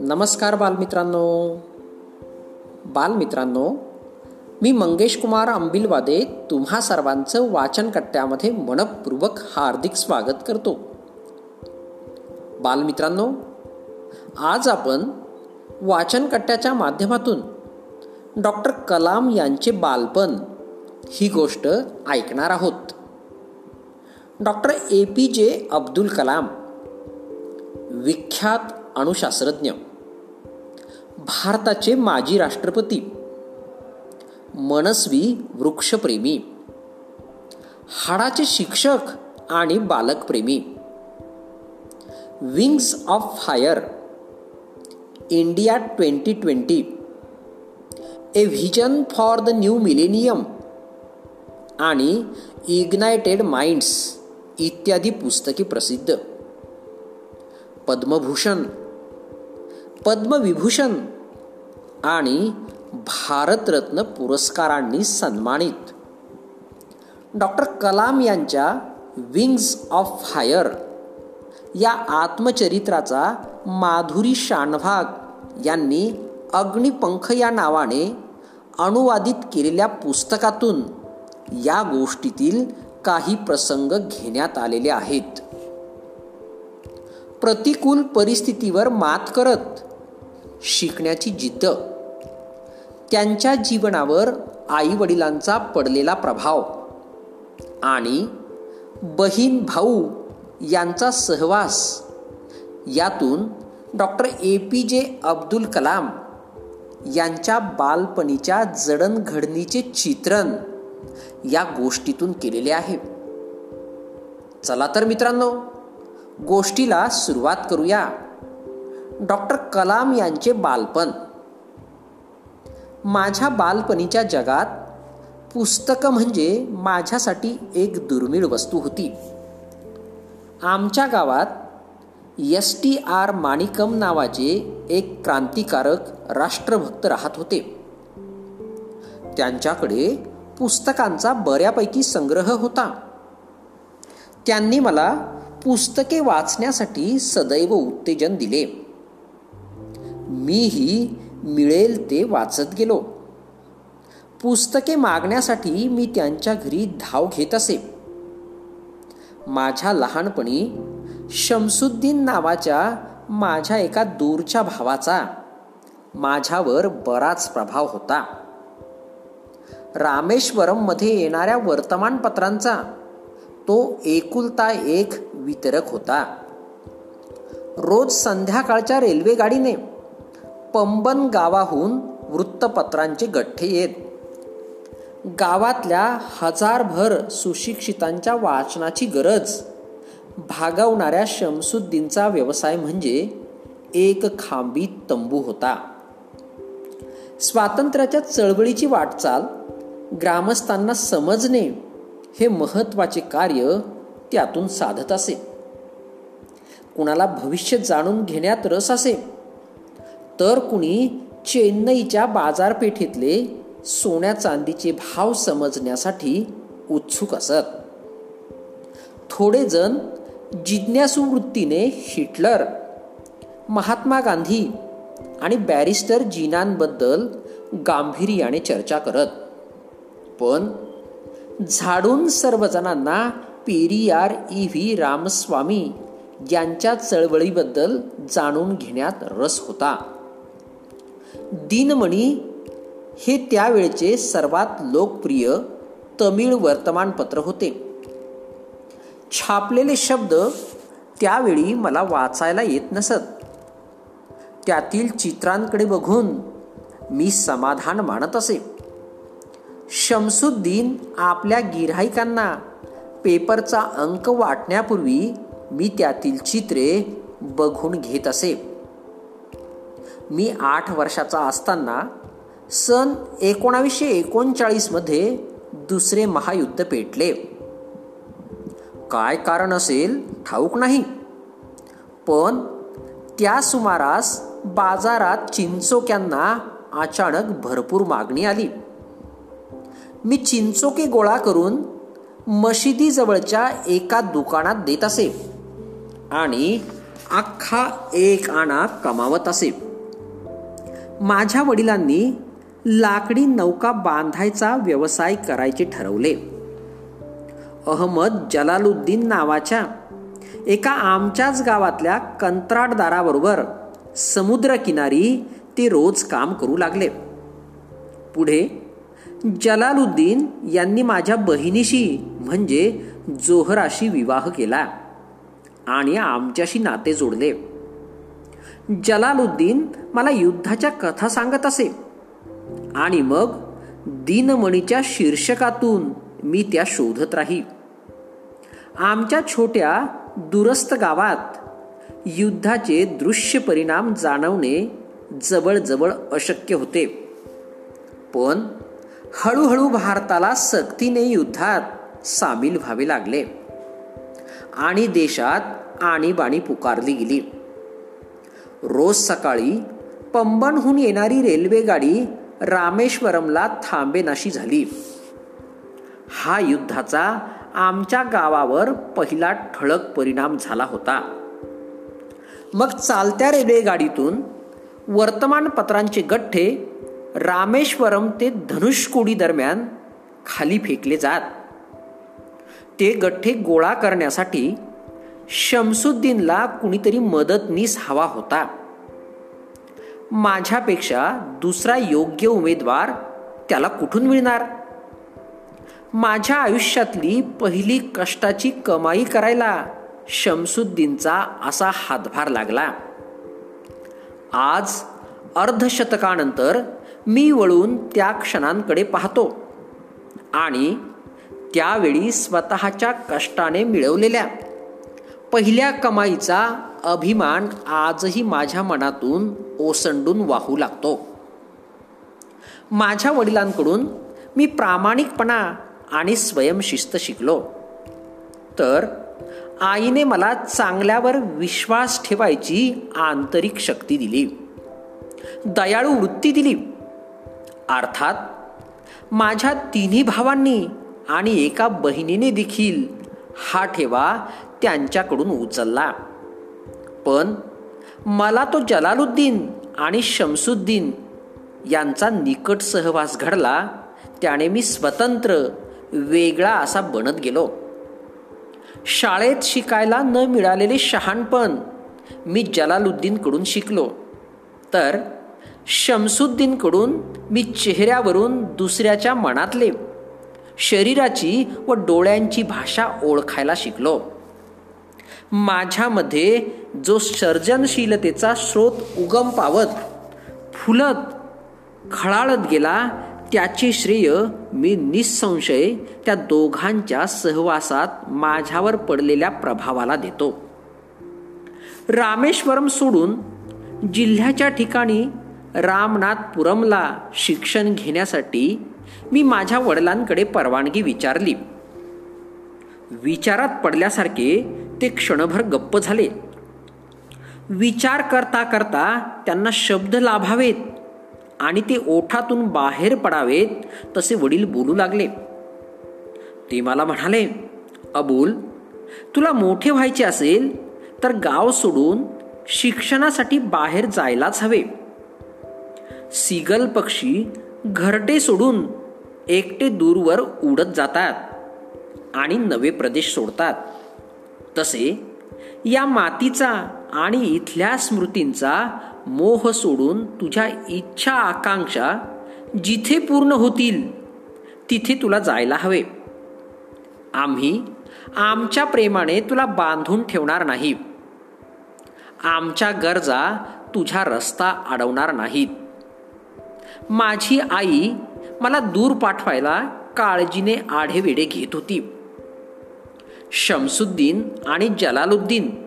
नमस्कार बालमित्रांनो. बालमित्रांनो मी मंगेश कुमार अंबिलवादे तुम्हा सर्वांचं वाचन कट्ट्यामध्ये मनपूर्वक हार्दिक स्वागत करतो. बालमित्रांनो आज आपण वाचन कट्ट्याच्या माध्यमातून डॉक्टर कलाम यांचे बालपण ही गोष्ट ऐकणार आहोत. डॉक्टर ए पी जे अब्दुल कलाम विख्यात अणुशास्त्रज्ञ भारताचे माजी राष्ट्रपती मनस्वी वृक्षप्रेमी हाडाचे शिक्षक आणि बालकप्रेमी wings of fire India twenty twenty a vision for the new millennium आणि इग्नायटेड माइंड्स. इत्यादी पुस्तके प्रसिद्ध. पद्मभूषण पद्मविभूषण आणि भारतरत्न पुरस्कारांनी सन्मानित. डॉक्टर कलाम यांच्या विंग्स ऑफ फायर या आत्मचरित्राचा माधुरी शानभाग यांनी अग्निपंख या नावाने अनुवादित केलेल्या पुस्तकातून या गोष्टीतील काही प्रसंग घेण्यात आलेले आहेत. प्रतिकूल परिस्थितीवर मात करत शिकण्याची जिद्द त्यांच्या जीवनावर आई वडिलांचा पडलेला प्रभाव आणि बहीण भाऊ यांचा सहवास यातून डॉक्टर ए. पी. जे. अब्दुल कलाम यांच्या बालपणीच्या जडणघडणीचे चित्रण या गोष्टीतून केलेले आहे. चला तर मित्रांनो गोष्टीला सुरुवात करूया. डॉक्टर कलाम यांचे बालपण. माझ्या बालपणीच्या जगात पुस्तकं म्हणजे माझ्यासाठी एक दुर्मिळ वस्तू होती. आमच्या गावात एस टी आर माणिकम नावाचे एक क्रांतिकारक राष्ट्रभक्त राहत होते. त्यांच्याकडे पुस्तकांचा बऱ्यापैकी संग्रह होता. त्यांनी मला पुस्तके वाचण्यासाठी सदैव उत्तेजन दिले. मीही मिळेल ते वाचत गेलो. पुस्तके मागण्यासाठी मी त्यांच्या घरी धाव घेत असे. माझ्या लहानपणी शमसुद्दीन नावाच्या माझ्या एका दूरच्या भावाचा माझ्यावर बराच प्रभाव होता. रामेश्वरममध्ये येणाऱ्या वर्तमानपत्रांचा तो एकुलता एक वितरक होता. रोज संध्याकाळच्या रेल्वेगाडीने पंबन गावाहून वृत्तपत्रांचे गठ्ठे येत. गावातल्या हजारभर सुशिक्षितांच्या वाचनाची गरज भागवणाऱ्या शमसुद्दीनचा व्यवसाय म्हणजे एक खांबी तंबू होता. स्वातंत्र्याच्या चळवळीची वाटचाल ग्रामस्थांना समजणे हे महत्त्वाचे कार्य त्यातून साधत असे. कुणाला भविष्य जाणून घेण्यात रस असे तर कुणी चेन्नईच्या बाजारपेठेतले सोन्या चांदीचे भाव समजण्यासाठी उत्सुक असत. थोडे जण जिज्ञासू वृत्तीने हिटलर महात्मा गांधी आणि बॅरिस्टर जीनांबद्दल गांभीर्याने चर्चा करत. पण झाडून सर्वजणांना पेरियार ई व्ही रामस्वामी यांच्या चळवळीबद्दल जाणून घेण्यात रस होता. दिनमणी हे त्यावेळचे सर्वात लोकप्रिय तमिळ वर्तमानपत्र होते. छापलेले शब्द त्यावेळी मला वाचायला येत नसत. त्यातील चित्रांकडे बघून मी समाधान मानत असे. शमसुद्दीन आपल्या गिऱ्हाईकांना पेपरचा अंक वाटण्यापूर्वी मी त्यातील चित्रे बघून घेत असे. मी आठ वर्षाचा असताना सन एकोणावीसशे एकोणचाळीसमध्ये दुसरे महायुद्ध पेटले. काय कारण असेल ठाऊक नाही. पण त्या सुमारास बाजारात चिंचोक्यांना अचानक भरपूर मागणी आली. मी चिंचोके गोळा करून मशिदीजवळच्या एका दुकानात देत असे. आणि अख्खा एक आणा कमावत असे. माझ्या वडिलांनी लाकडी नौका बांधायचा व्यवसाय करायचे ठरवले. अहमद जलालुद्दीन नावाच्या एका आमच्याच गावातल्या कंत्राटदाराबरोबर समुद्रकिनारी ते रोज काम करू लागले. पुढे जलालुद्दीन यांनी माझ्या बहिणीशी म्हणजे जोहराशी विवाह केला आणि आमच्याशी नाते जोडले. जलालुद्दीन मला युद्धाच्या कथा सांगत असे आणि मग दिनमणीच्या शीर्षकातून मी त्या शोधत राही. आमच्या छोट्या दुरस्त गावात युद्धाचे दृश्य परिणाम जाणवणे जवळजवळ अशक्य होते. पण हळूहळू भारताला सक्तीने युद्धात सामील व्हावे लागले. आणि देशात आणीबाणी पुकारली गेली. रोज सकाळी पंबनहून येणारी रेल्वेगाडी रामेश्वरमला थांबेनाशी झाली. हा युद्धाचा आमच्या गावावर पहिला ठळक परिणाम झाला होता. मग चालत्या रेल्वेगाडीतून वर्तमानपत्रांचे गठ्ठे रामेश्वरम ते धनुष्कोडी दरम्यान खाली फेकले जात. ते गठ्ठे गोळा करण्यासाठी शमसुद्दीनला कुणीतरी मदतनीस हवा होता. माझ्यापेक्षा दुसरा योग्य उमेदवार त्याला कुठून मिळणार? माझ्या आयुष्यातली पहिली कष्टाची कमाई करायला शमसुद्दीनचा असा हातभार लागला. आज अर्धशतकानंतर मी वळून त्या क्षणांकडे पाहतो. आणि त्यावेळी स्वतःच्या कष्टाने मिळवलेल्या. पहिल्या कमाईचा अभिमान आजही माझ्या मनातून ओसंडून वाहू लागतो. माझ्या वडिलांकडून मी प्रामाणिकपणा आणि स्वयंशिस्त शिकलो. तर आईने मला चांगल्यावर विश्वास ठेवायची आंतरिक शक्ती दिली. दयाळू वृत्ती दिली. अर्थात माझ्या तिन्ही भावांनी आणि एका बहिणीने देखील हा ठेवा त्यांच्याकडून उचलला. पण मला तो जलालुद्दीन आणि शमसुद्दीन यांचा निकट सहवास घडला त्याने मी स्वतंत्र वेगळा असा बनत गेलो. शाळेत शिकायला न मिळालेले शहाणपण मी जलालुद्दीनकडून शिकलो. तर शमसुद्दीनकडून मी चेहऱ्यावरून दुसऱ्याच्या मनातले शरीराची व डोळ्यांची भाषा ओळखायला शिकलो. माझ्यामध्ये जो सर्जनशीलतेचा स्रोत उगम पावत फुलत खळाळत गेला त्याचे श्रेय मी निसंशय त्या दोघांच्या सहवासात माझ्यावर पडलेल्या प्रभावाला देतो. रामेश्वरम सोडून जिल्ह्याच्या ठिकाणी रामनाथपुरमला शिक्षण घेण्यासाठी मी माझ्या वडिलांकडे परवानगी विचारली. विचारात पडल्यासारखे ते क्षणभर गप्प झाले. विचार करता करता त्यांना शब्द लाभावेत आणि ते ओठातून बाहेर पडावेत तसे वडील बोलू लागले. ते मला म्हणाले अबुल तुला मोठे व्हायचे असेल तर गाव सोडून शिक्षणासाठी बाहेर जायलाच हवे. सिगल पक्षी घरटे सोडून एकटे दूरवर उडत जातात आणि नवे प्रदेश सोडतात. तसे या मातीचा आणि इथल्या स्मृतींचा मोह सोडून तुझ्या इच्छा आकांक्षा जिथे पूर्ण होतील तिथे तुला जायला हवे. आम्ही आमच्या प्रेमाने तुला बांधून ठेवणार नाही. आमच्या गरजा तुझ्या रस्ता अडवणार नाहीत. माझी आई मला दूर पाठवायला काळजीने आढेवेढे घेत होती. शमसुद्दीन आणि जलालुद्दीन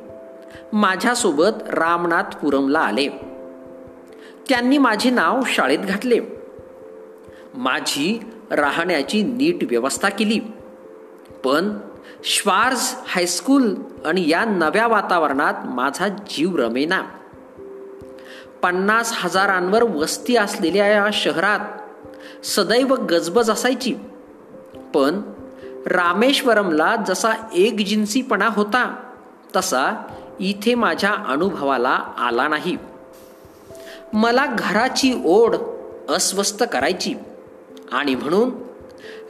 माझ्यासोबत रामनाथपुरमला आले. त्यांनी माझे नाव शाळेत घातले. माझी राहण्याची नीट व्यवस्था केली. पण श्वार्ज हायस्कूल आणि या नव्या वातावरणात माझा जीव रमेना. पन्नास हजारांवर वस्ती असलेल्या या शहरात सदैव गजबज असायची. पण रामेश्वरमला जसा एक जिन्सीपणा होता तसा इथे माझ्या अनुभवाला आला नाही. मला घराची ओढ अस्वस्थ करायची आणि म्हणून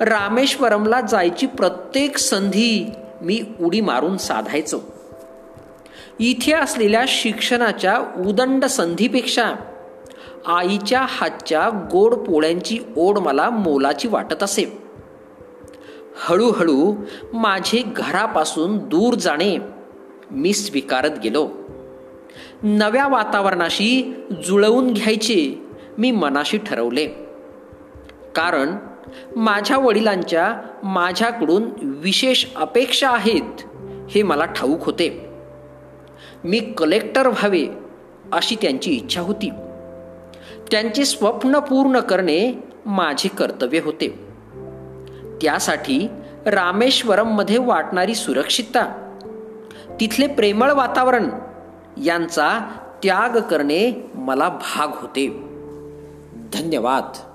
रामेश्वरमला जायची प्रत्येक संधी मी उडी मारून साधायचो. इथे असलेल्या शिक्षणाच्या उदंड संधीपेक्षा आईच्या हातच्या गोड पोळ्यांची ओढ मला मोलाची वाटत असे. हळूहळू माझे घरापासून दूर जाणे मी स्वीकारत गेलो. नव्या वातावरणाशी जुळवून घ्यायचे मी मनाशी ठरवले. कारण माझ्या वडिलांच्या माझ्याकडून विशेष अपेक्षा आहेत हे मला ठाऊक होते. मी कलेक्टर व्हावे अशी त्यांची इच्छा होती. त्यांचे स्वप्न पूर्ण करणे माझे कर्तव्य होते. त्यासाठी रामेश्वरममध्ये वाटणारी सुरक्षितता तिथले प्रेमळ वातावरण यांचा त्याग करणे मला भाग होते. धन्यवाद.